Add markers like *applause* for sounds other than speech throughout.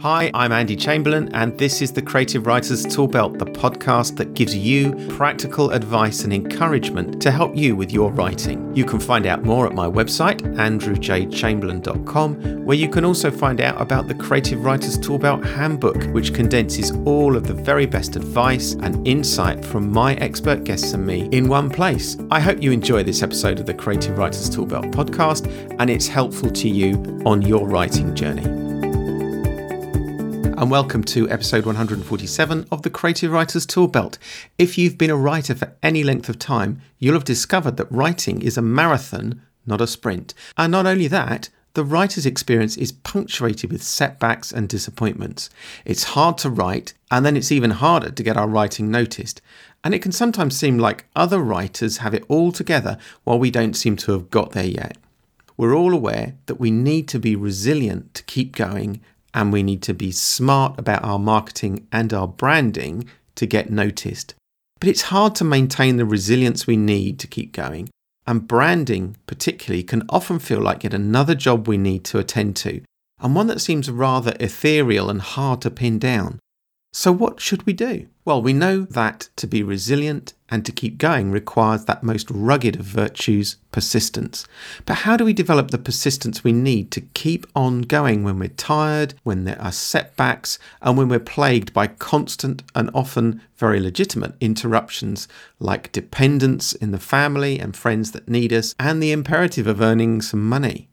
Hi, I'm Andy Chamberlain, and this is the Creative Writers Toolbelt, the podcast that gives you practical advice and encouragement to help you with your writing. You can find out more at my website, andrewjchamberlain.com, where you can also find out about the Creative Writers Toolbelt Handbook, which condenses all of the very best advice and insight from my expert guests and me in one place. I hope you enjoy this episode of the Creative Writers Toolbelt podcast and it's helpful to you on your writing journey and welcome to episode 147 of the Creative Writers Toolbelt. If you've been a writer for any length of time, you'll have discovered that writing is a marathon, not a sprint. And not only that, the writer's experience is punctuated with setbacks and disappointments. It's hard to write, and then it's even harder to get our writing noticed. And it can sometimes seem like other writers have it all together while we don't seem to have got there yet. We're all aware that we need to be resilient to keep going and we need to be smart about our marketing and our branding to get noticed. But it's hard to maintain the resilience we need to keep going, and branding, particularly, can often feel like yet another job we need to attend to, and one that seems rather ethereal and hard to pin down. So, what should we do? Well, we know that to be resilient and to keep going requires that most rugged of virtues, persistence. But how do we develop the persistence we need to keep on going when we're tired, when there are setbacks, and when we're plagued by constant and often very legitimate interruptions like dependence in the family and friends that need us, and the imperative of earning some money?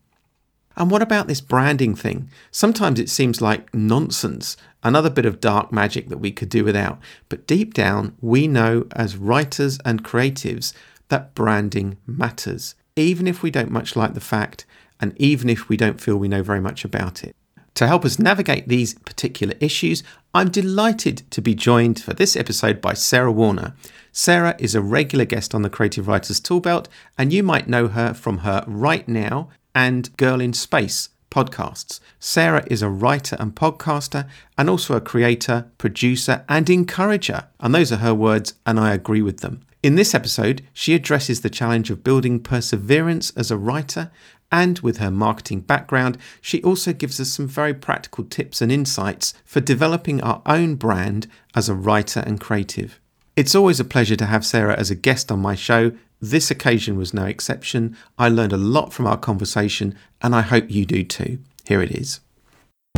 And what about this branding thing? Sometimes it seems like nonsense, another bit of dark magic that we could do without. But deep down, we know as writers and creatives that branding matters, even if we don't much like the fact, and even if we don't feel we know very much about it. To help us navigate these particular issues, I'm delighted to be joined for this episode by Sarah Werner. Sarah is a regular guest on the Creative Writers Toolbelt, and you might know her from her Write Now and Girl in Space podcasts. Sarah is a writer and podcaster, and also a creator, producer, and encourager. And those are her words, and I agree with them. In this episode, she addresses the challenge of building perseverance as a writer, and with her marketing background, she also gives us some very practical tips and insights for developing our own brand as a writer and creative. It's always a pleasure to have Sarah as a guest on my show, this occasion was no exception. I learned a lot from our conversation, and I hope you do too. Here it is.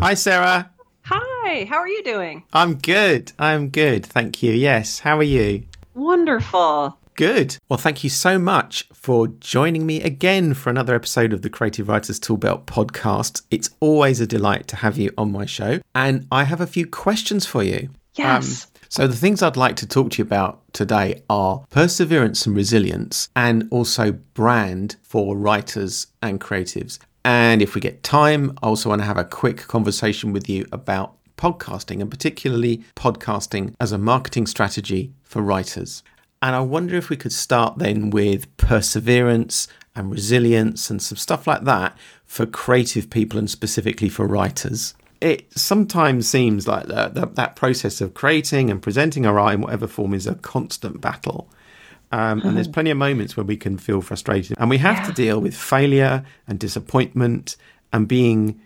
Hi, Sarah. Hi, how are you doing? I'm good. I'm good. Thank you. Yes. How are you? Wonderful. Good. Well, thank you so much for joining me again for another episode of the Creative Writers Toolbelt podcast. It's always a delight to have you on my show, and I have a few questions for you. Yes. Um, so, the things I'd like to talk to you about today are perseverance and resilience, and also brand for writers and creatives. And if we get time, I also want to have a quick conversation with you about podcasting and particularly podcasting as a marketing strategy for writers. And I wonder if we could start then with perseverance and resilience and some stuff like that for creative people and specifically for writers it sometimes seems like that, that, that process of creating and presenting our art in whatever form is a constant battle. Um, and there's plenty of moments where we can feel frustrated. And we have yeah. to deal with failure and disappointment and being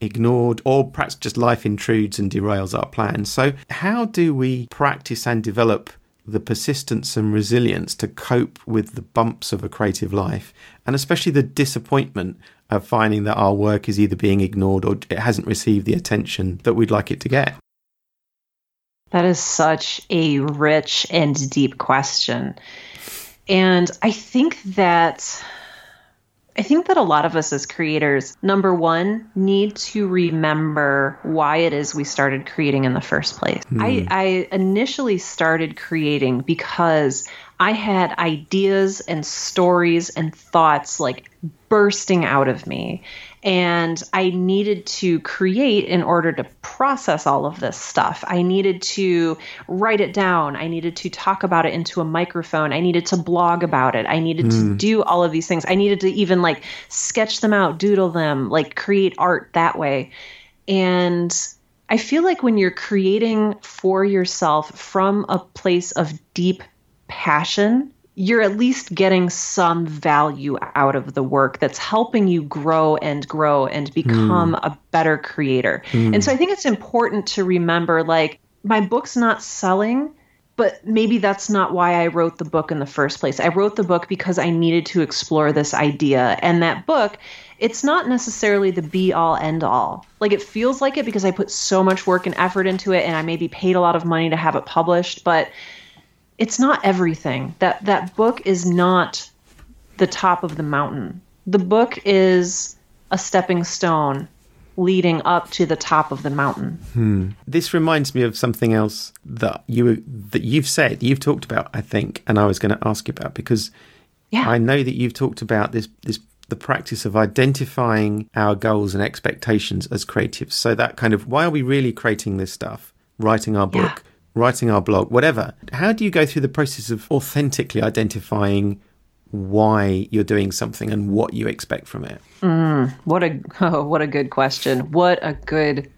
ignored, or perhaps just life intrudes and derails our plans. So, how do we practice and develop the persistence and resilience to cope with the bumps of a creative life, and especially the disappointment of finding that our work is either being ignored or it hasn't received the attention that we'd like it to get? That is such a rich and deep question. And I think that I think that a lot of us as creators, number one, need to remember why it is we started creating in the first place. Mm. I, I initially started creating because I had ideas and stories and thoughts like bursting out of me. And I needed to create in order to process all of this stuff. I needed to write it down. I needed to talk about it into a microphone. I needed to blog about it. I needed mm. to hmm. do all of these things. I needed to even like sketch them out, doodle them, like create art that way. And I feel like when you're creating for yourself from a place of deep passion, you're at least getting some value out of the work that's helping you grow and grow and become mm. a better creator. Mm. And so I think it's important to remember like my book's not selling, but maybe that's not why I wrote the book in the first place. I wrote the book because I needed to explore this idea. And that book, it's not necessarily the be all end all. Like it feels like it because I put so much work and effort into it and I maybe paid a lot of money to have it published, but it's not everything. That that book is not the top of the mountain. The book is a stepping stone leading up to the top of the mountain. Hmm. This reminds me of something else that you that you've said, you've talked about, I think, and I was going to ask you about because yeah. I know that you've talked about this this the practice of identifying our goals and expectations as creatives. So that kind of why are we really creating this stuff? Writing our book, yeah writing our blog, whatever. How do you go through the process of authentically identifying why you're doing something and what you expect from it? Mm, what a oh, *laughs* what a good question. What a good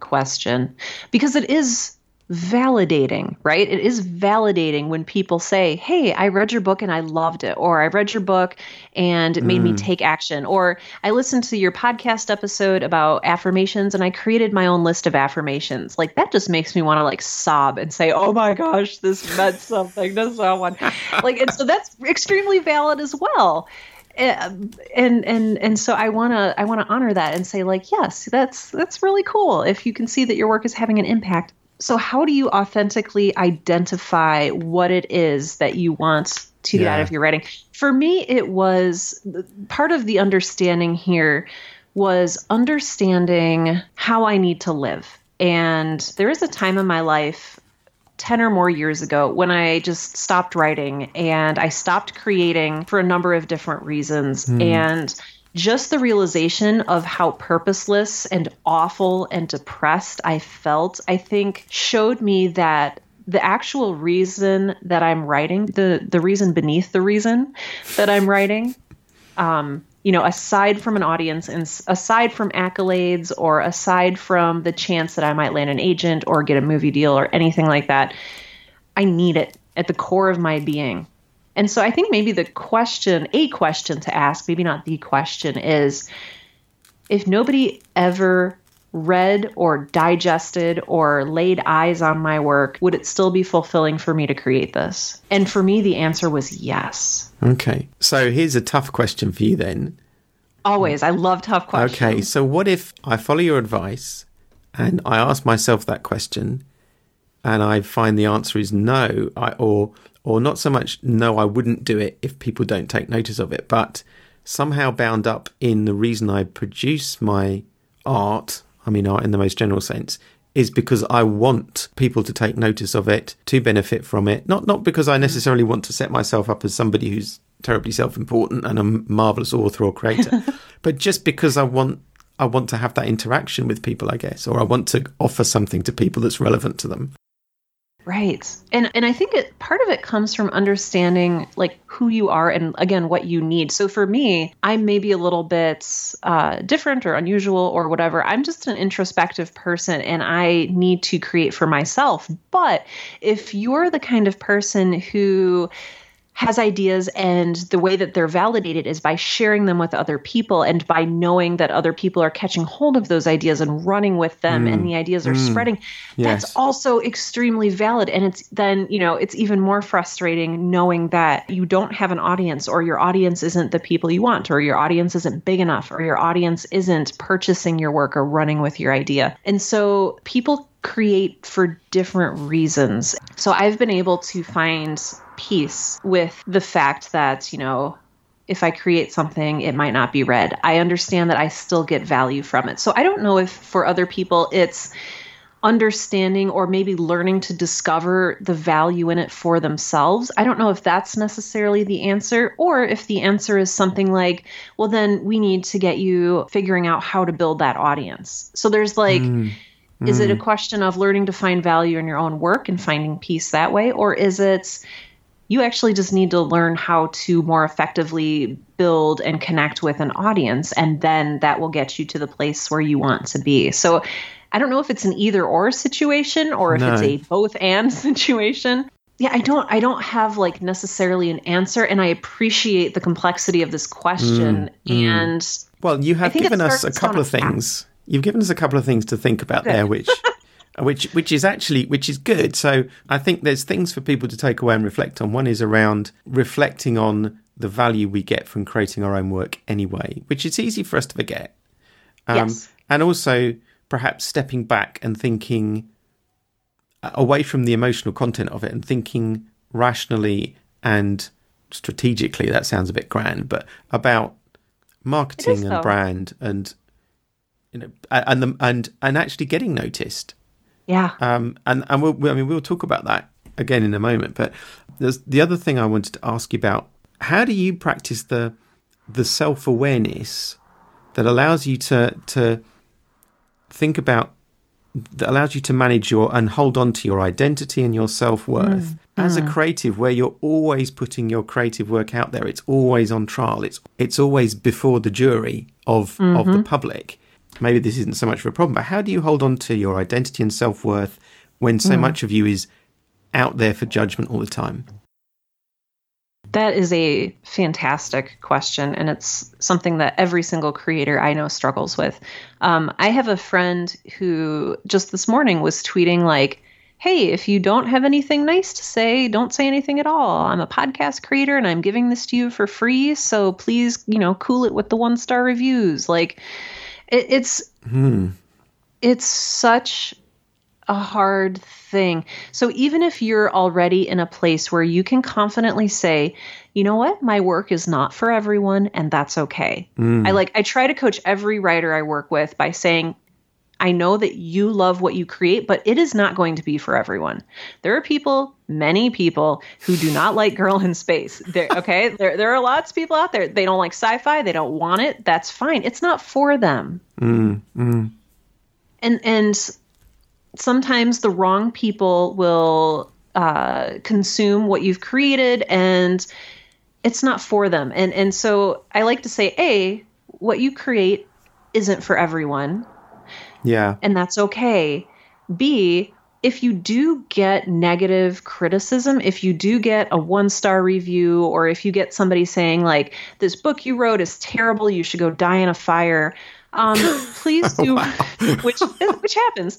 question. Because it is validating, right? It is validating when people say, Hey, I read your book and I loved it, or I read your book and it made mm. me take action, or I listened to your podcast episode about affirmations and I created my own list of affirmations. Like that just makes me want to like sob and say, Oh my gosh, this meant something to someone. *laughs* like, and so that's extremely valid as well and and and so I want to I want to honor that and say like yes that's that's really cool if you can see that your work is having an impact so, how do you authentically identify what it is that you want to get yeah. out of your writing? For me, it was part of the understanding here was understanding how I need to live. And there is a time in my life 10 or more years ago when I just stopped writing and I stopped creating for a number of different reasons. Mm. And just the realization of how purposeless and awful and depressed I felt, I think showed me that the actual reason that I'm writing, the the reason beneath the reason that I'm writing, um, you know, aside from an audience and aside from accolades or aside from the chance that I might land an agent or get a movie deal or anything like that, I need it at the core of my being. And so I think maybe the question, a question to ask, maybe not the question, is if nobody ever read or digested or laid eyes on my work, would it still be fulfilling for me to create this? And for me, the answer was yes. Okay. So here's a tough question for you then. Always. I love tough questions. Okay. So what if I follow your advice and I ask myself that question and I find the answer is no, I, or or not so much no i wouldn't do it if people don't take notice of it but somehow bound up in the reason i produce my art i mean art in the most general sense is because i want people to take notice of it to benefit from it not not because i mm. necessarily want to set myself up as somebody who's terribly self-important and a marvelous author or creator *laughs* but just because i want I want to have that interaction with people, I guess, or I want to offer something to people that's relevant to them. Right. And and I think it part of it comes from understanding like who you are and again what you need. So for me, I'm maybe a little bit uh, different or unusual or whatever. I'm just an introspective person and I need to create for myself. But if you're the kind of person who has ideas and the way that they're validated is by sharing them with other people and by knowing that other people are catching hold of those ideas and running with them mm. and the ideas are mm. spreading yes. that's also extremely valid and it's then you know it's even more frustrating knowing that you don't have an audience or your audience isn't the people you want or your audience isn't big enough or your audience isn't purchasing your work or running with your idea and so people create for different reasons. So I've been able to find peace with the fact that, you know, if I create something, it might not be read. I understand that I still get value from it. So I don't know if for other people it's understanding or maybe learning to discover the value in it for themselves. I don't know if that's necessarily the answer, or if the answer is something like, well, then we need to get you figuring out how to build that audience. So there's like, mm. Is it a mm. question of learning to find value in your own work and finding peace that way? Or is it you actually just need to learn how to more effectively build and connect with an audience, and then that will get you to the place where you want to be? So I don't know if it's an either or situation or if no. it's a both and *laughs* situation. yeah, I don't I don't have like necessarily an answer and I appreciate the complexity of this question mm, and mm. Well, you have given us a couple of things. You've given us a couple of things to think about there which *laughs* which which is actually which is good. So, I think there's things for people to take away and reflect on. One is around reflecting on the value we get from creating our own work anyway, which is easy for us to forget. Um, yes. And also perhaps stepping back and thinking away from the emotional content of it and thinking rationally and strategically. That sounds a bit grand, but about marketing and brand and you know and the, and and actually getting noticed. Yeah. Um. And and we'll, I mean we'll talk about that again in a moment. But there's the other thing I wanted to ask you about. How do you practice the the self awareness that allows you to to think about that allows you to manage your and hold on to your identity and your self worth mm. as mm. a creative, where you're always putting your creative work out there. It's always on trial. It's it's always before the jury of mm-hmm. of the mm-hmm. public. Maybe this isn't so much of a problem, but how do you hold on to your identity and self worth when so mm. much of you is out there for judgment all the time? That is a fantastic question, and it's something that every single creator I know struggles with. Um, I have a friend who just this morning was tweeting, like, hey, if you don't have anything nice to say, don't say anything at all. I'm a podcast creator and I'm giving this to you for free. So please, you know, cool it with the one star reviews. Like, it, it's. Hmm. It's such a hard thing. So even if you're already in a place where you can confidently say, you know what, my work is not for everyone, and that's okay. Mm. I like, I try to coach every writer I work with by saying, I know that you love what you create, but it is not going to be for everyone. There are people, many people, who do not like Girl in Space. There, *laughs* okay, there there are lots of people out there. They don't like sci-fi. They don't want it. That's fine. It's not for them. Mm, mm. And and sometimes the wrong people will uh, consume what you've created and it's not for them. And and so I like to say, A, what you create isn't for everyone. Yeah. And that's okay. B, if you do get negative criticism, if you do get a one star review, or if you get somebody saying, like, this book you wrote is terrible, you should go die in a fire, um, *laughs* please do, *laughs* which, which happens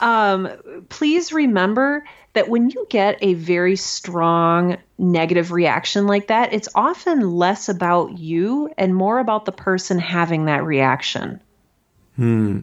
um, please remember that when you get a very strong negative reaction like that, it's often less about you and more about the person having that reaction. Hmm.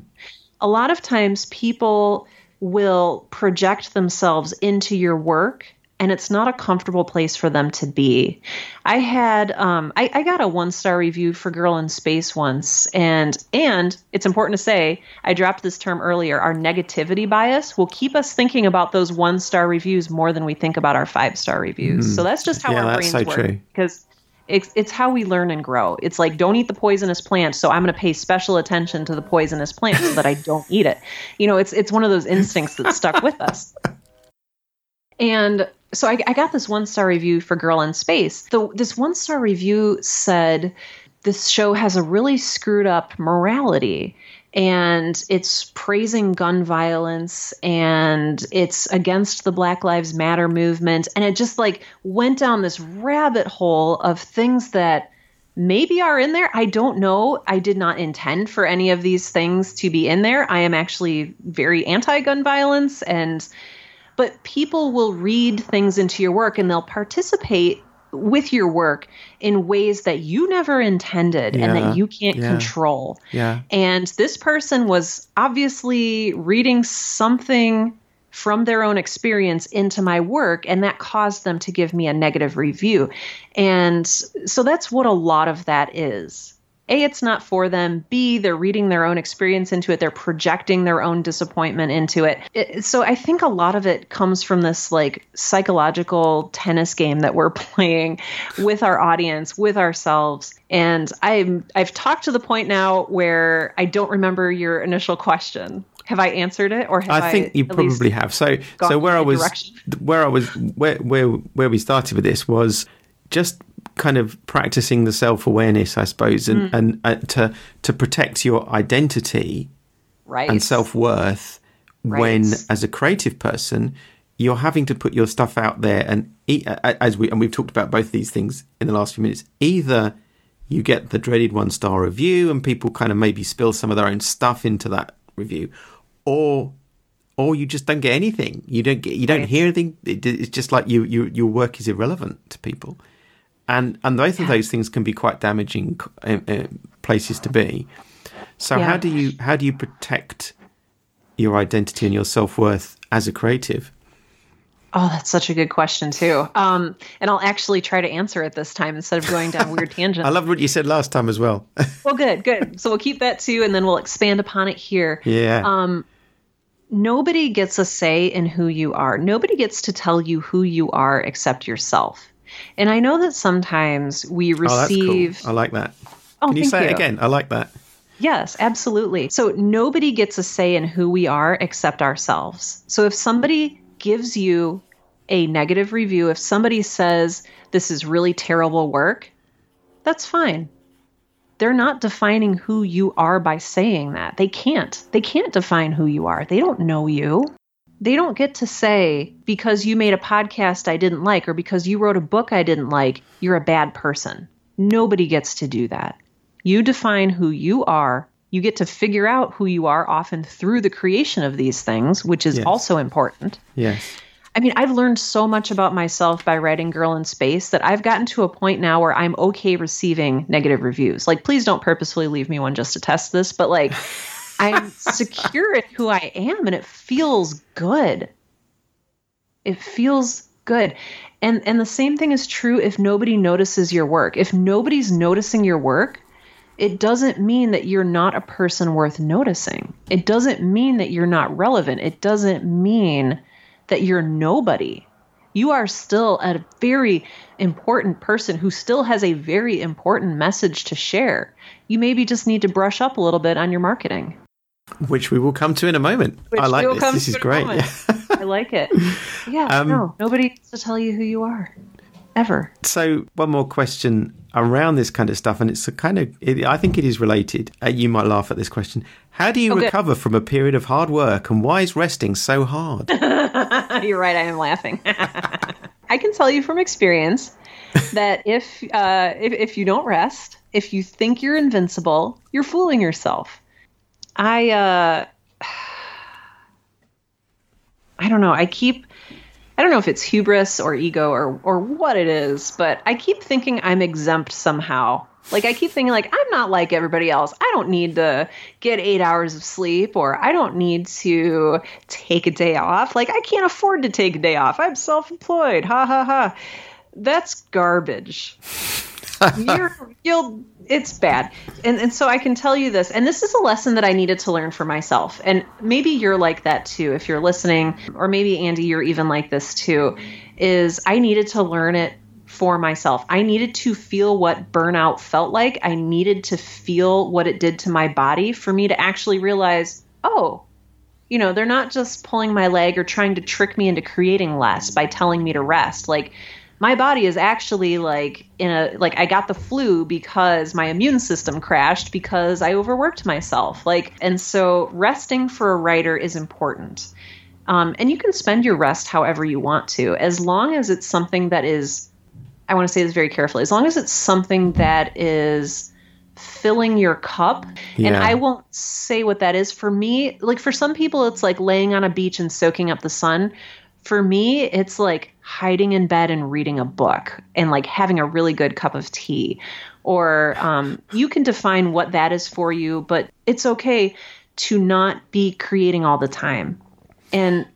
A lot of times people will project themselves into your work and it's not a comfortable place for them to be. I had um, I, I got a one star review for Girl in Space once, and and it's important to say I dropped this term earlier. Our negativity bias will keep us thinking about those one star reviews more than we think about our five star reviews. Mm. So that's just how yeah, our brains so work because. It's, it's how we learn and grow. It's like don't eat the poisonous plant, so I'm going to pay special attention to the poisonous plant so that I don't eat it. You know, it's it's one of those instincts that stuck with us. And so I, I got this one star review for Girl in Space. The, this one star review said this show has a really screwed up morality and it's praising gun violence and it's against the Black Lives Matter movement. And it just like went down this rabbit hole of things that maybe are in there. I don't know. I did not intend for any of these things to be in there. I am actually very anti gun violence and but people will read things into your work and they'll participate with your work in ways that you never intended yeah, and that you can't yeah, control. Yeah. And this person was obviously reading something from their own experience into my work and that caused them to give me a negative review. And so that's what a lot of that is. A, it's not for them. B, they're reading their own experience into it. They're projecting their own disappointment into it. it. So I think a lot of it comes from this like psychological tennis game that we're *laughs* playing with our audience, with ourselves. And I'm I've talked to the point now where I don't remember your initial question. Have I answered it, or have I I think I you probably have. So, so where I was, direction? where I was, where where where we started with this was just kind of practicing the self awareness, I suppose, and, mm. and uh, to to protect your identity right. and self worth right. when, as a creative person, you're having to put your stuff out there, and e- as we and we've talked about both these things in the last few minutes. Either you get the dreaded one star review, and people kind of maybe spill some of their own stuff into that review, or or you just don't get anything. You don't get you don't hear anything. It, it's just like you, you your work is irrelevant to people, and and both of those things can be quite damaging uh, uh, places to be. So yeah. how do you how do you protect your identity and your self worth as a creative? Oh, that's such a good question too. Um, and I'll actually try to answer it this time instead of going down weird *laughs* tangents. I love what you said last time as well. *laughs* well, good, good. So we'll keep that too, and then we'll expand upon it here. Yeah. Um, nobody gets a say in who you are. Nobody gets to tell you who you are except yourself. And I know that sometimes we oh, receive. Oh, cool. I like that. Oh, Can you say you. it again? I like that. Yes, absolutely. So nobody gets a say in who we are except ourselves. So if somebody gives you a negative review, if somebody says this is really terrible work, that's fine. They're not defining who you are by saying that. They can't. They can't define who you are. They don't know you. They don't get to say, because you made a podcast I didn't like or because you wrote a book I didn't like, you're a bad person. Nobody gets to do that. You define who you are. You get to figure out who you are often through the creation of these things, which is yes. also important. Yes. I mean, I've learned so much about myself by writing Girl in Space that I've gotten to a point now where I'm okay receiving negative reviews. Like, please don't purposefully leave me one just to test this, but like, I'm *laughs* secure in who I am and it feels good. It feels good. And and the same thing is true if nobody notices your work. If nobody's noticing your work, it doesn't mean that you're not a person worth noticing. It doesn't mean that you're not relevant. It doesn't mean that you're nobody. You are still a very important person who still has a very important message to share. You maybe just need to brush up a little bit on your marketing. Which we will come to in a moment. Which I like this. This is great. I like it. *laughs* Yeah, um, no, nobody needs to tell you who you are ever. So, one more question around this kind of stuff, and it's a kind of, it, I think it is related. Uh, you might laugh at this question. How do you oh, recover good. from a period of hard work, and why is resting so hard? *laughs* You're right, I am laughing. *laughs* I can tell you from experience that if, uh, if if you don't rest, if you think you're invincible, you're fooling yourself. I uh, *sighs* I don't know. I keep I don't know if it's hubris or ego or or what it is, but I keep thinking I'm exempt somehow. Like I keep thinking like I'm not like everybody else. I don't need to get 8 hours of sleep or I don't need to take a day off. Like I can't afford to take a day off. I'm self-employed. Ha ha ha. That's garbage. You're you'll it's bad. And and so i can tell you this and this is a lesson that i needed to learn for myself. And maybe you're like that too if you're listening or maybe andy you're even like this too is i needed to learn it for myself. I needed to feel what burnout felt like. I needed to feel what it did to my body for me to actually realize oh you know they're not just pulling my leg or trying to trick me into creating less by telling me to rest. Like my body is actually like in a like I got the flu because my immune system crashed because I overworked myself. Like and so resting for a writer is important. Um, and you can spend your rest however you want to, as long as it's something that is, I want to say this very carefully, as long as it's something that is filling your cup. Yeah. And I won't say what that is. For me, like for some people, it's like laying on a beach and soaking up the sun for me, it's like hiding in bed and reading a book and like having a really good cup of tea. Or um, you can define what that is for you, but it's okay to not be creating all the time. And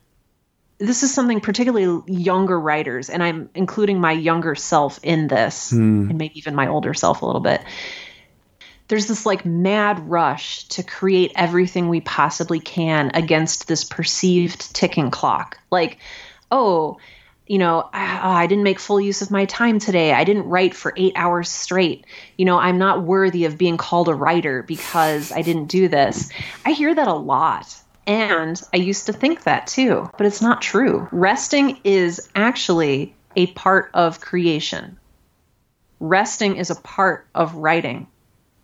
this is something particularly younger writers, and I'm including my younger self in this, mm. and maybe even my older self a little bit. There's this like mad rush to create everything we possibly can against this perceived ticking clock. Like, oh, you know, I, oh, I, didn't make full use of my time today. I didn't write for eight hours straight. You know, I'm not worthy of being called a writer because I didn't do this. I hear that a lot. And I used to think that too, but it's not true. Resting is actually a part of creation. Resting is a part of writing.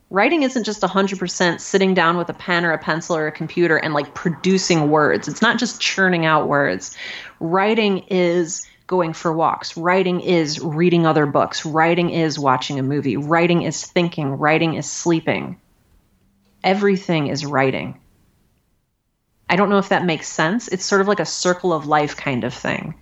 Writing isn't just 100% sitting down with a pen or a pencil or a computer and like producing words. It's not just churning out words. Writing is going for walks. Writing is reading other books. Writing is watching a movie. Writing is thinking. Writing is sleeping. Everything is writing. I don't know if that makes sense. It's sort of like a circle of life kind of thing.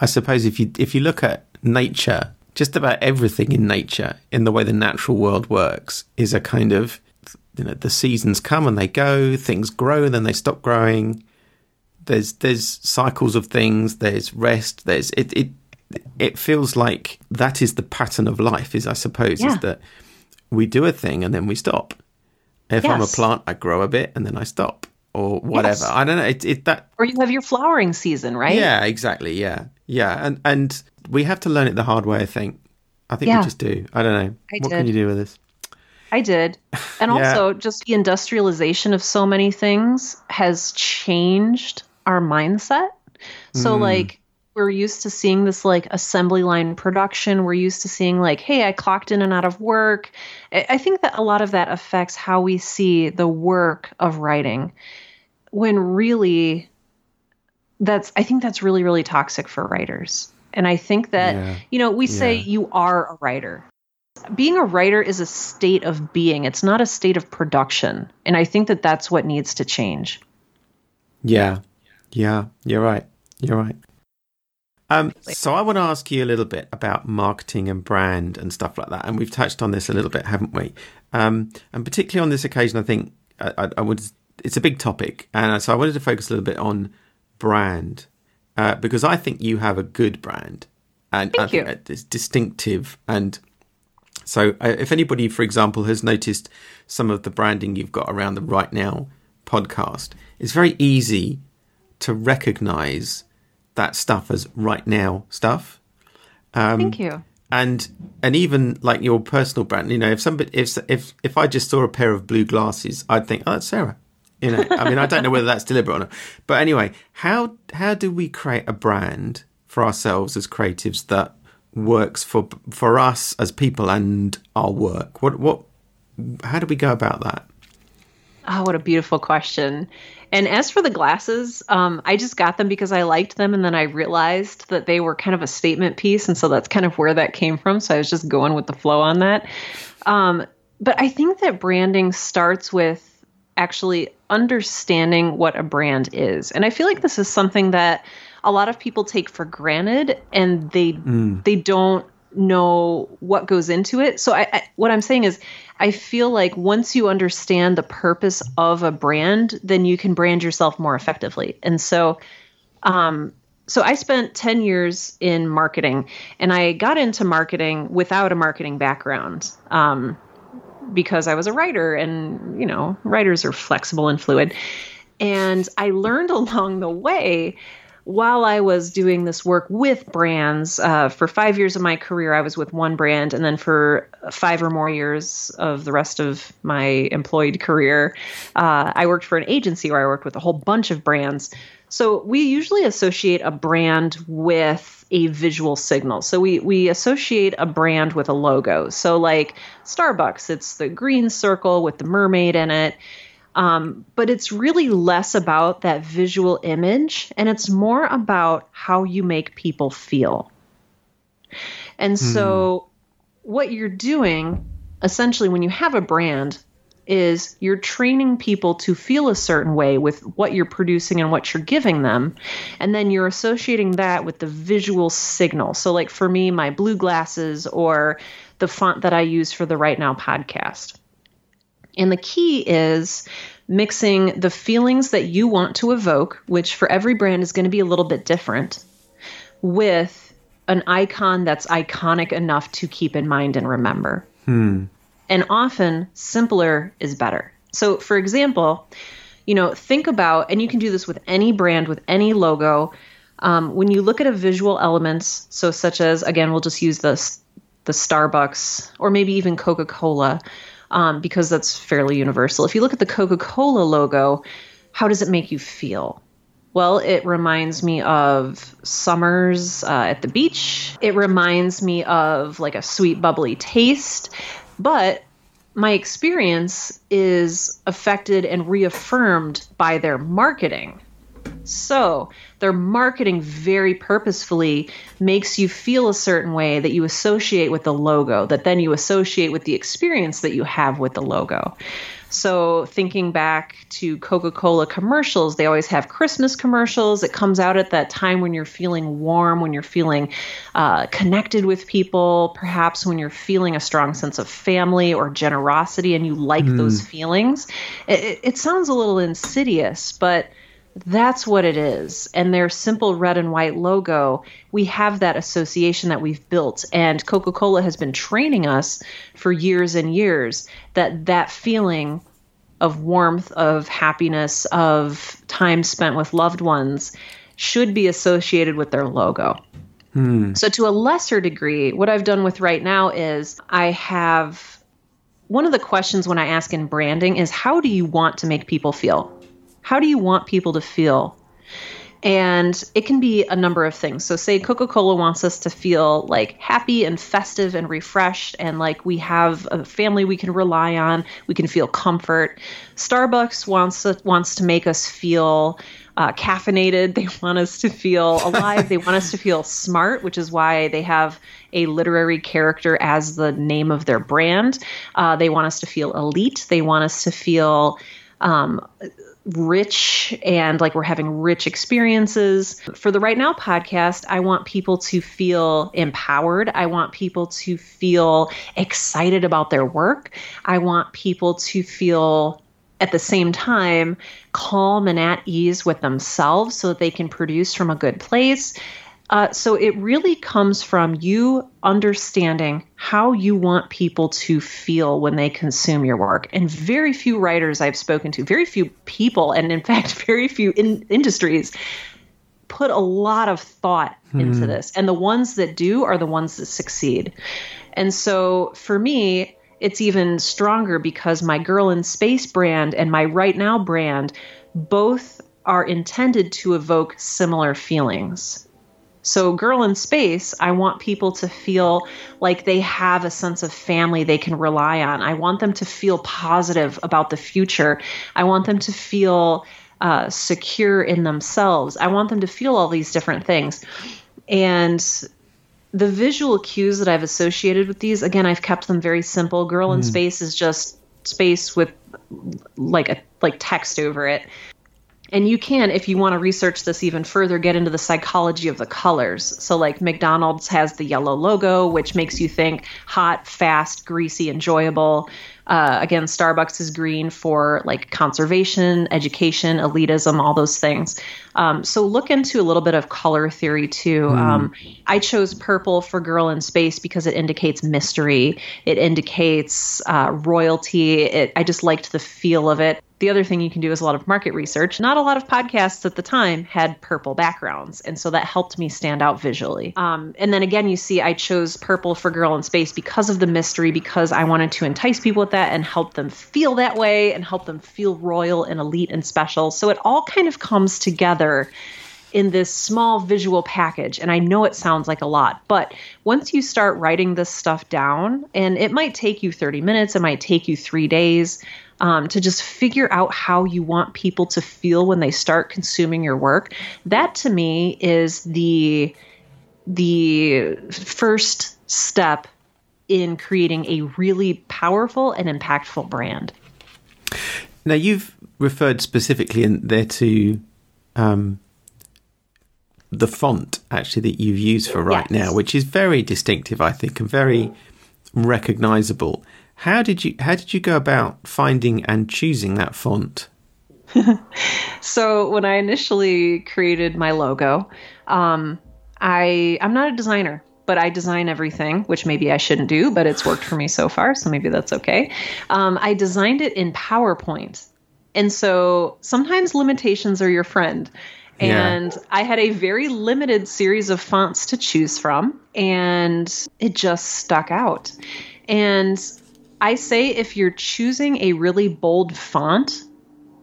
I suppose if you if you look at nature, just about everything in nature, in the way the natural world works, is a kind of you know the seasons come and they go, things grow and then they stop growing. There's there's cycles of things. There's rest. There's it it it feels like that is the pattern of life. Is I suppose Yeah. is that we do a thing and then we stop. If I'm a plant, I grow a bit and then I stop, or whatever. Yes. I don't know. It, it that Or you have your flowering season, right? yeah, exactly. Yeah, yeah, and and we have to learn it the hard way. I think. I think Yeah. we just do. I don't know. I what can you do with this? I did. *laughs* And Yeah. also, just the industrialization of so many things has changed our mindset. So, Hmm. like, we're used to seeing this like assembly line production. We're used to seeing, like, hey, I clocked in and out of work. I think that a lot of that affects how we see the work of writing when really that's, I think that's really, really toxic for writers. And I think that, Yeah. you know, we say Yeah. you are a writer being a writer is a state of being it's not a state of production and i think that that's what needs to change Yeah, yeah, you're right. You're right. Um, so I want to ask you a little bit about marketing and brand and stuff like that, and we've touched on this a little bit, haven't we? Um, and particularly on this occasion, I think I, I, I would. It's a big topic, and so I wanted to focus a little bit on brand uh, because I think you have a good brand, and Thank think you. that it's distinctive. And so, uh, if anybody, for example, has noticed some of the branding you've got around the Write Now podcast, it's very easy to recognize that stuff as write now stuff thank you and and even like your personal brand you know if somebody if if if i just saw a pair of blue glasses i'd think oh that's sarah you know i mean i don't know whether that's deliberate or not. But anyway how how do we create a brand for ourselves as creatives that works for for us as people and our work? What what how do we go about that? Oh what a beautiful question. And as for the glasses um, i just got them because i liked them and then i realized that they were kind of a statement piece and so that's kind of where that came from so i was just going with the flow on that. Um, but i think that branding starts with actually understanding what a brand is. And I feel like this is something that a lot of people take for granted and they they don't know what goes into it. So I, I what I'm saying is I feel like once you understand the purpose of a brand, then you can brand yourself more effectively. And so um so I spent 10 years in marketing and I got into marketing without a marketing background. Um because I was a writer and, you know, writers are flexible and fluid. And I learned *laughs* along the way while I was doing this work with brands. Uh, for five years of my career, I was with one brand. And then for five or more years of the rest of my employed career, uh, I worked for an agency where I worked with a whole bunch of brands. So we usually associate a brand with a visual signal. So we we associate a brand with a logo. So like Starbucks, it's the green circle with the mermaid in it. Um, but it's really less about that visual image and it's more about how you make people feel. And so what you're doing essentially when you have a brand is you're training people to feel a certain way with what you're producing and what you're giving them. And then you're associating that with the visual signal. So, like for me, my blue glasses or the font that I use for the Write Now podcast. And the key is mixing the feelings that you want to evoke, which for every brand is going to be a little bit different, with an icon that's iconic enough to keep in mind and remember. Hmm. And often simpler is better. So, for example, you know, think about, and you can do this with any brand, with any logo. Um, when you look at a visual elements, so such as, again, we'll just use the, the Starbucks or maybe even Coca Cola, um, because that's fairly universal. If you look at the Coca Cola logo, how does it make you feel? Well, it reminds me of summers uh, at the beach. It reminds me of like a sweet, bubbly taste. But my experience is affected and reaffirmed by their marketing. So, their marketing very purposefully makes you feel a certain way that you associate with the logo, that then you associate with the experience that you have with the logo. So, thinking back to Coca Cola commercials, they always have Christmas commercials. It comes out at that time when you're feeling warm, when you're feeling uh, connected with people, perhaps when you're feeling a strong sense of family or generosity and you like mm. those feelings. It, it sounds a little insidious, but that's what it is. And their simple red and white logo, we have that association that we've built. And Coca Cola has been training us for years and years that that feeling of warmth, of happiness, of time spent with loved ones should be associated with their logo. Hmm. So, to a lesser degree, what I've done with write now is I have one of the questions when I ask in branding is how do you want to make people feel? How do you want people to feel? And it can be a number of things. So, say Coca Cola wants us to feel like happy and festive and refreshed, and like we have a family we can rely on. We can feel comfort. Starbucks wants to, wants to make us feel uh, caffeinated. *laughs* They want us to feel alive. they want us to feel smart, which is why they have a literary character as the name of their brand. Uh, they want us to feel elite. They want us to feel um, rich and like we're having rich experiences. For the Write Now podcast, I want people to feel empowered. I want people to feel excited about their work. I want people to feel at the same time calm and at ease with themselves so that they can produce from a good place. Uh, so it really comes from you understanding how you want people to feel when they consume your work. And very few writers I've spoken to, very few people, and in *laughs* fact, very few in- industries put a lot of thought hmm. into this. And the ones that do are the ones that succeed. And so for me, it's even stronger because my Girl in Space brand and my Write Now brand both are intended to evoke similar feelings. So, Girl in Space, I want people to feel like they have a sense of family they can rely on. I want them to feel positive about the future. I want them to feel uh, secure in themselves. I want them to feel all these different things. And the visual cues that I've associated with these, again, I've kept them very simple. Girl mm. in Space is just space with like a like text over it. And you can, if you want to research this even further, get into the psychology of the colors. So, like McDonald's has the yellow logo, which makes you think hot, fast, greasy, enjoyable. Uh, again, Starbucks is green for like conservation, education, elitism, all those things. Um, so look into a little bit of color theory too. Mm. Um, I chose purple for Girl in Space because it indicates mystery. It indicates uh, royalty. It, I just liked the feel of it the other thing you can do is a lot of market research. Not a lot of podcasts at the time had purple backgrounds, and so that helped me stand out visually. Um, and then again, you see, I chose purple for Girl in Space because of the mystery, because I wanted to entice people with that and help them feel that way and help them feel royal and elite and special. So it all kind of comes together in this small visual package. And I know it sounds like a lot, but once you start writing this stuff down, and it might take you 30 minutes, it might take you three days um, to just figure out how you want people to feel when they start consuming your work. That to me is the the first step in creating a really powerful and impactful brand. Now, you've referred specifically in there to um, the font actually that you've used for write yes. now, which is very distinctive, I think, and very recognizable. How did you how did you go about finding and choosing that font? *laughs* so when I initially created my logo, um, I I'm not a designer, but I design everything, which maybe I shouldn't do, but it's worked for me so far, so maybe that's okay. Um, I designed it in PowerPoint, and so sometimes limitations are your friend. And yeah. I had a very limited series of fonts to choose from, and it just stuck out. And I say if you're choosing a really bold font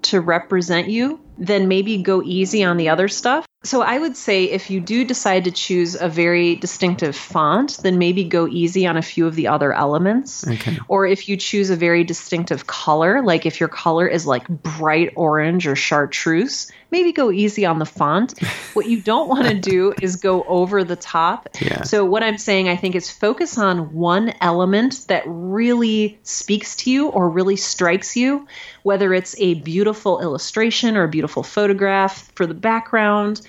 to represent you, then maybe go easy on the other stuff. so I would say if you do decide to choose a very distinctive font, then maybe go easy on a few of the other elements. Okay. Or if you choose a very distinctive color, like if your color is like bright orange or chartreuse, maybe go easy on the font. *laughs* what you don't want to do is go over the top. Yeah. So what I'm saying I think is focus on one element that really speaks to you or really strikes you, whether it's a beautiful illustration or a beautiful photograph for the background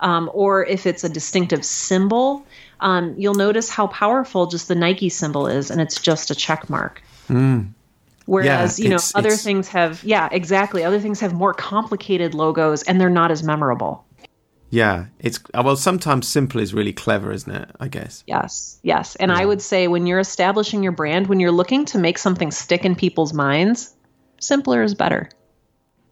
um, or if it's a distinctive symbol, um, you'll notice how powerful just the Nike symbol is, and it's just a check mark. Whereas, Yeah, you know, it's- other it's- things have, yeah, exactly. Other things have more complicated logos and they're not as memorable. Yeah, it's uh, well. Sometimes simple is really clever, isn't it? I guess. Yes, yes. And I would say when you're establishing your brand, when you're looking to make something stick in people's minds, simpler is better.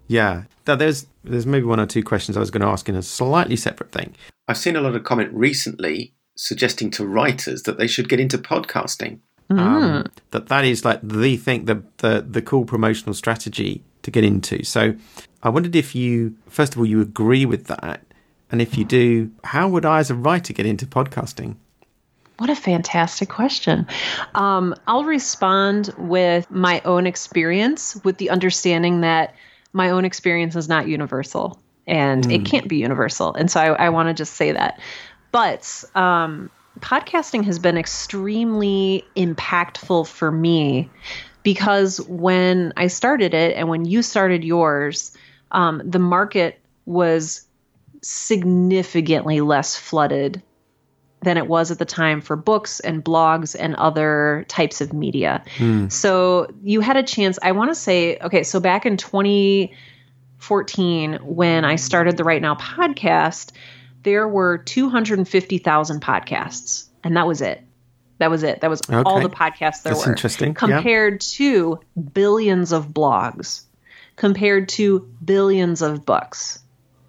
Yeah. Now, there's there's maybe one or two questions I was going to ask in a slightly separate thing. I've seen a lot of comment recently suggesting to writers that they should get into podcasting. Um, that that is like the thing, the, the the cool promotional strategy to get into. So, I wondered if you, first of all, you agree with that, and if you do, how would I, as a writer, get into podcasting? What a fantastic question. Um, I'll respond with my own experience, with the understanding that my own experience is not universal and it can't be universal. And so I, I want to just say that. But um, podcasting has been extremely impactful for me because when I started it and when you started yours, um, the market was significantly less flooded than it was at the time for books and blogs and other types of media. So you had a chance. I want to say, okay, so back in 2014, when I started the Write Now podcast, there were 250,000 podcasts, and that was it. That was it. That was all the podcasts there That's were. interesting. Yeah. Compared to billions of blogs, compared to billions of books.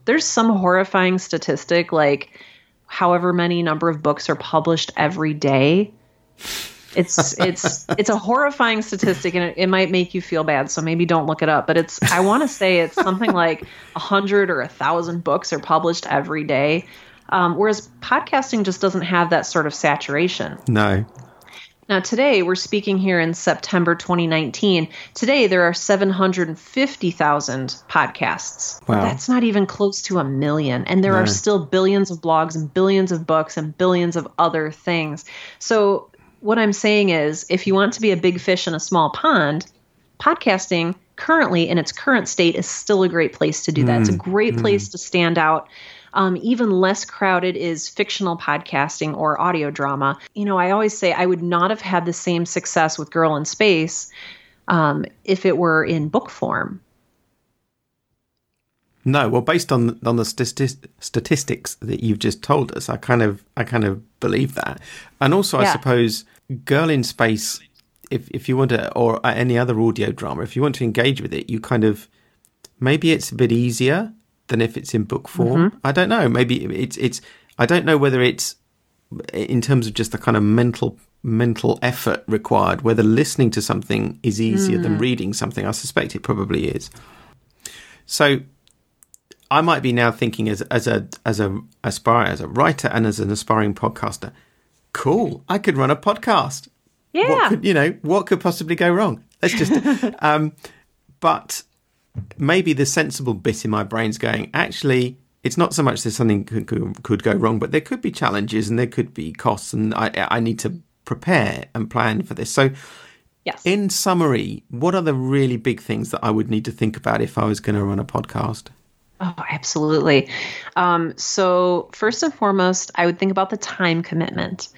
There's some horrifying statistic like however many number of books are published every day. It's it's it's a horrifying statistic and it, it might make you feel bad, so maybe don't look it up. But it's I want to say it's something like a hundred or a thousand books are published every day. Um, whereas podcasting just doesn't have that sort of saturation. No. Now, today we're speaking here in September 2019. Today there are 750,000 podcasts. Wow. That's not even close to a million. And there No. are still billions of blogs and billions of books and billions of other things. So, what I'm saying is if you want to be a big fish in a small pond, podcasting currently in its current state is still a great place to do that. It's a great place to stand out. Um, even less crowded is fictional podcasting or audio drama. You know, I always say I would not have had the same success with Girl in Space um, if it were in book form. No, well, based on on the stati- statistics that you've just told us, I kind of I kind of believe that, and also I suppose Girl in Space, if if you want to, or any other audio drama, if you want to engage with it, you kind of maybe it's a bit easier than if it's in book form. Mm-hmm. I don't know. Maybe it's it's I don't know whether it's in terms of just the kind of mental mental effort required whether listening to something is easier than mm. reading something. I suspect it probably is. So I might be now thinking as as a as a aspire as a writer and as an aspiring podcaster. Cool, I could run a podcast. Yeah. What could you know? What could possibly go wrong? Let's just. *laughs* um, but maybe the sensible bit in my brain's going. Actually, it's not so much that something could, could, could go wrong, but there could be challenges and there could be costs, and I I need to prepare and plan for this. So. Yes. In summary, what are the really big things that I would need to think about if I was going to run a podcast? Oh, absolutely. Um, so, first and foremost, I would think about the time commitment.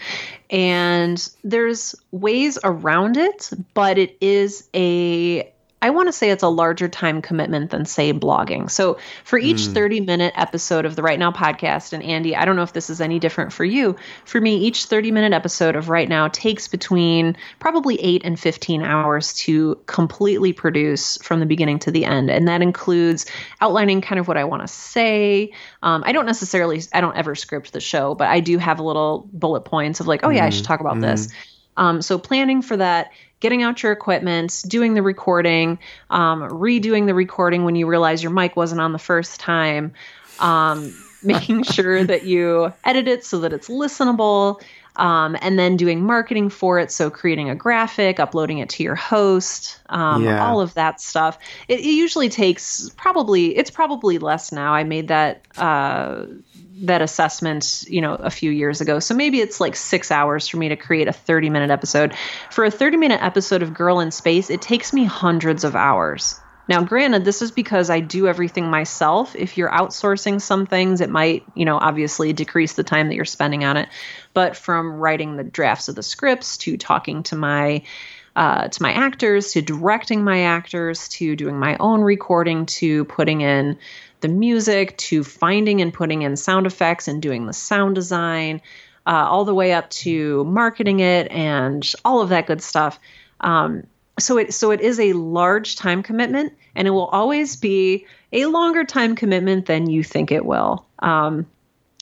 And there's ways around it, but it is a I want to say it's a larger time commitment than, say, blogging. So, for each 30 minute episode of the Write Now podcast, and Andy, I don't know if this is any different for you. For me, each 30 minute episode of Write Now takes between probably 8 and 15 hours to completely produce from the beginning to the end. And that includes outlining kind of what I want to say. Um, I don't necessarily, I don't ever script the show, but I do have a little bullet points of like, oh, yeah, I should talk about this. Um, so planning for that, getting out your equipment, doing the recording, um, redoing the recording when you realize your mic wasn't on the first time, um, *laughs* making sure that you edit it so that it's listenable, um, and then doing marketing for it. So creating a graphic, uploading it to your host, um, yeah. all of that stuff. It, it, usually takes probably it's probably less now. I made that. Uh, that assessment, you know, a few years ago. So maybe it's like six hours for me to create a 30 minute episode. For a 30 minute episode of Girl in Space, it takes me hundreds of hours. Now, granted, this is because I do everything myself. If you're outsourcing some things, it might, you know, obviously decrease the time that you're spending on it. But from writing the drafts of the scripts to talking to my uh, to my actors, to directing my actors, to doing my own recording, to putting in the music, to finding and putting in sound effects and doing the sound design, uh, all the way up to marketing it and all of that good stuff. Um, so it so it is a large time commitment and it will always be a longer time commitment than you think it will um,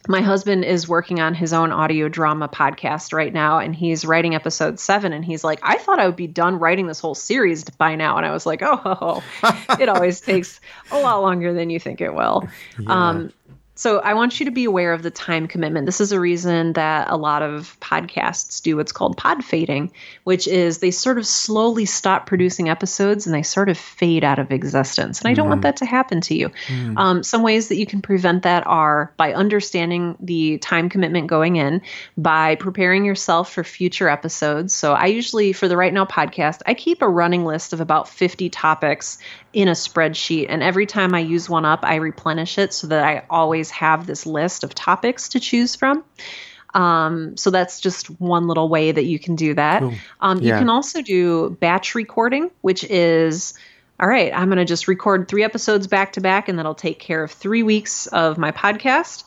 my husband is working on his own audio drama podcast right now and he's writing episode seven and he's like i thought i would be done writing this whole series by now and i was like oh, *laughs* it always takes a lot longer than you think it will *laughs* yeah. um, so I want you to be aware of the time commitment. This is a reason that a lot of podcasts do what's called pod fading, which is they sort of slowly stop producing episodes and they sort of fade out of existence. And I don't want that to happen to you. Mm. Um, some ways that you can prevent that are by understanding the time commitment going in, by preparing yourself for future episodes. So I usually, for the Write Now podcast, I keep a running list of about 50 topics in a spreadsheet. And every time I use one up, I replenish it so that I always have this list of topics to choose from. Um, so that's just one little way that you can do that. Cool. Um, yeah. You can also do batch recording, which is all right, I'm going to just record three episodes back to back, and that'll take care of three weeks of my podcast.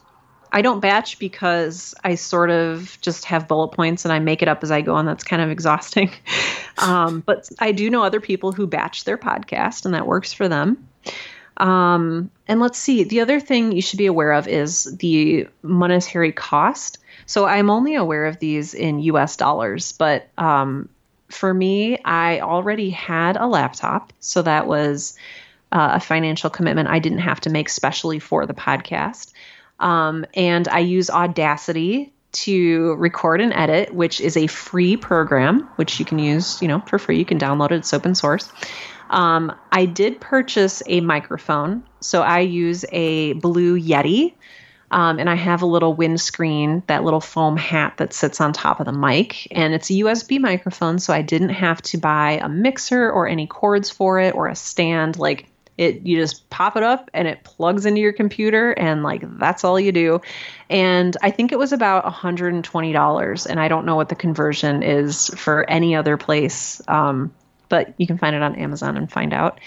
I don't batch because I sort of just have bullet points and I make it up as I go, and that's kind of exhausting. *laughs* um, but I do know other people who batch their podcast, and that works for them. Um, and let's see, the other thing you should be aware of is the monetary cost. So I'm only aware of these in US dollars, but um, for me, I already had a laptop. So that was uh, a financial commitment I didn't have to make specially for the podcast. Um, and I use Audacity to record and edit, which is a free program, which you can use, you know, for free. You can download it, it's open source. Um, I did purchase a microphone. So I use a Blue Yeti. Um, and I have a little windscreen, that little foam hat that sits on top of the mic. And it's a USB microphone, so I didn't have to buy a mixer or any cords for it or a stand. Like it you just pop it up and it plugs into your computer and like that's all you do and i think it was about $120 and i don't know what the conversion is for any other place um, but you can find it on amazon and find out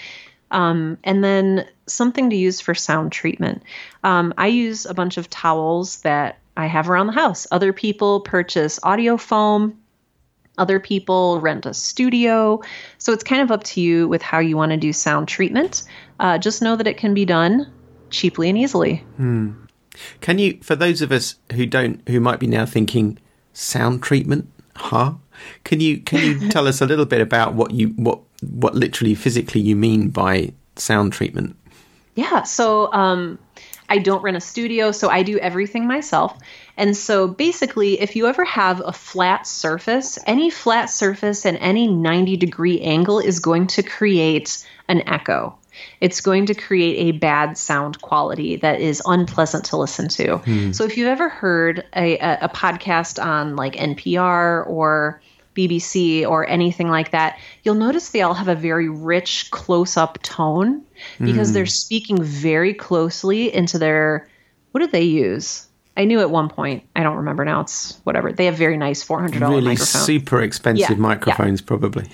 um, and then something to use for sound treatment um, i use a bunch of towels that i have around the house other people purchase audio foam other people rent a studio. So it's kind of up to you with how you want to do sound treatment. Uh, just know that it can be done cheaply and easily. Hmm. Can you, for those of us who don't, who might be now thinking sound treatment, huh? Can you can you *laughs* tell us a little bit about what you what what literally physically you mean by sound treatment? Yeah. So um, I don't rent a studio, so I do everything myself. And so basically, if you ever have a flat surface, any flat surface and any 90 degree angle is going to create an echo. It's going to create a bad sound quality that is unpleasant to listen to. Hmm. So if you've ever heard a, a, a podcast on like NPR or BBC or anything like that, you'll notice they all have a very rich close up tone because mm. they're speaking very closely into their. What did they use? I knew at one point. I don't remember now. It's whatever. They have very nice four hundred dollars really microphones. super expensive yeah, microphones, yeah. probably.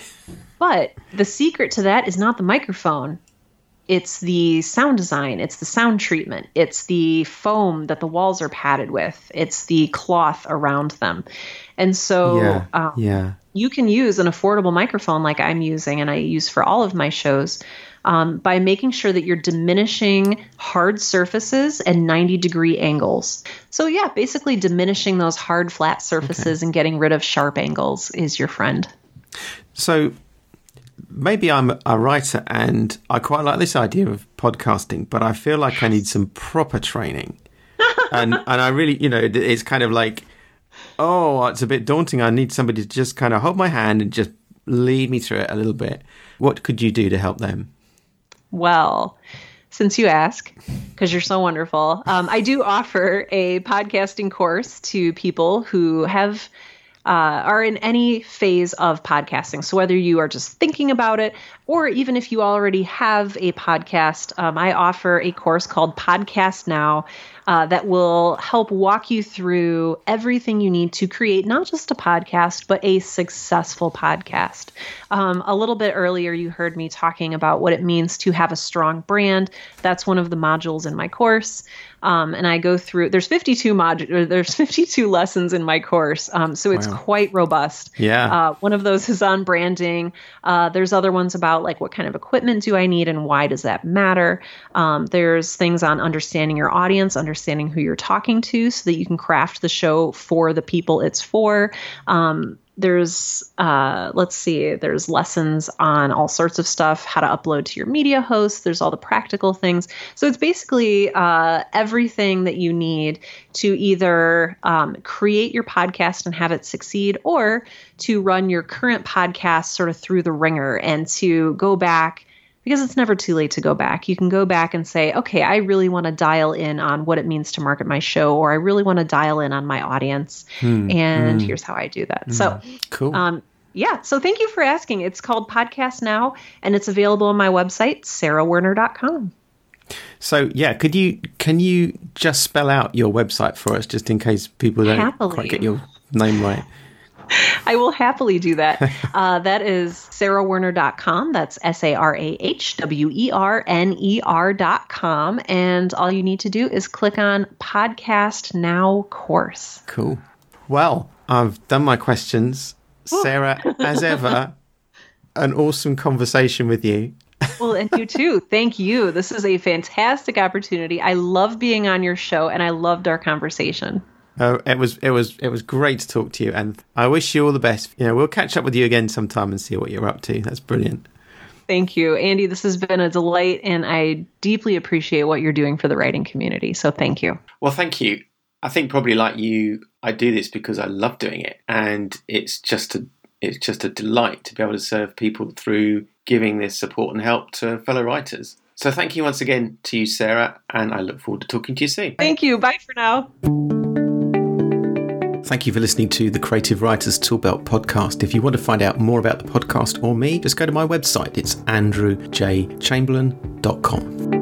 But the secret to that is not the microphone. It's the sound design. It's the sound treatment. It's the foam that the walls are padded with. It's the cloth around them. And so, yeah, um, yeah. you can use an affordable microphone like I'm using and I use for all of my shows um, by making sure that you're diminishing hard surfaces and 90 degree angles. So, yeah, basically diminishing those hard, flat surfaces okay. and getting rid of sharp angles is your friend. So, maybe I'm a writer and I quite like this idea of podcasting, but I feel like I need some proper training. *laughs* and and I really, you know, it's kind of like, oh, it's a bit daunting. I need somebody to just kind of hold my hand and just lead me through it a little bit. What could you do to help them? Well, since you ask, because you're so wonderful, um, I do offer a podcasting course to people who have uh, are in any phase of podcasting. So, whether you are just thinking about it, or even if you already have a podcast, um, I offer a course called Podcast Now uh, that will help walk you through everything you need to create not just a podcast, but a successful podcast. Um, a little bit earlier, you heard me talking about what it means to have a strong brand. That's one of the modules in my course. Um, and I go through. There's 52 modules. There's *laughs* 52 lessons in my course, um, so it's wow. quite robust. Yeah. Uh, one of those is on branding. Uh, there's other ones about like what kind of equipment do I need and why does that matter. Um, there's things on understanding your audience, understanding who you're talking to, so that you can craft the show for the people it's for. Um, there's uh, let's see there's lessons on all sorts of stuff how to upload to your media host there's all the practical things so it's basically uh, everything that you need to either um, create your podcast and have it succeed or to run your current podcast sort of through the ringer and to go back because it's never too late to go back. You can go back and say, okay, I really want to dial in on what it means to market my show, or I really want to dial in on my audience. Hmm. And hmm. here's how I do that. Hmm. So, cool. Um, yeah. So thank you for asking. It's called Podcast Now, and it's available on my website, sarahwerner.com. So yeah, could you can you just spell out your website for us, just in case people don't Happily. quite get your name right? *laughs* I will happily do that. *laughs* Uh, that is sarahwerner.com. That's S A R A H W E R N E R.com. And all you need to do is click on Podcast Now course. Cool. Well, I've done my questions. Sarah, as *laughs* ever, an awesome conversation with you. well, and you too. Thank you. This is a fantastic opportunity. I love being on your show and I loved our conversation. Uh, it was it was it was great to talk to you, and I wish you all the best. You know, we'll catch up with you again sometime and see what you're up to. That's brilliant. Thank you, Andy. This has been a delight, and I deeply appreciate what you're doing for the writing community. So, thank you. Well, thank you. I think probably like you, I do this because I love doing it, and it's just a it's just a delight to be able to serve people through giving this support and help to fellow writers. So, thank you once again to you, Sarah, and I look forward to talking to you soon. Thank you. Bye for now. Thank you for listening to the Creative Writers Toolbelt podcast. If you want to find out more about the podcast or me, just go to my website. It's andrewjchamberlain.com.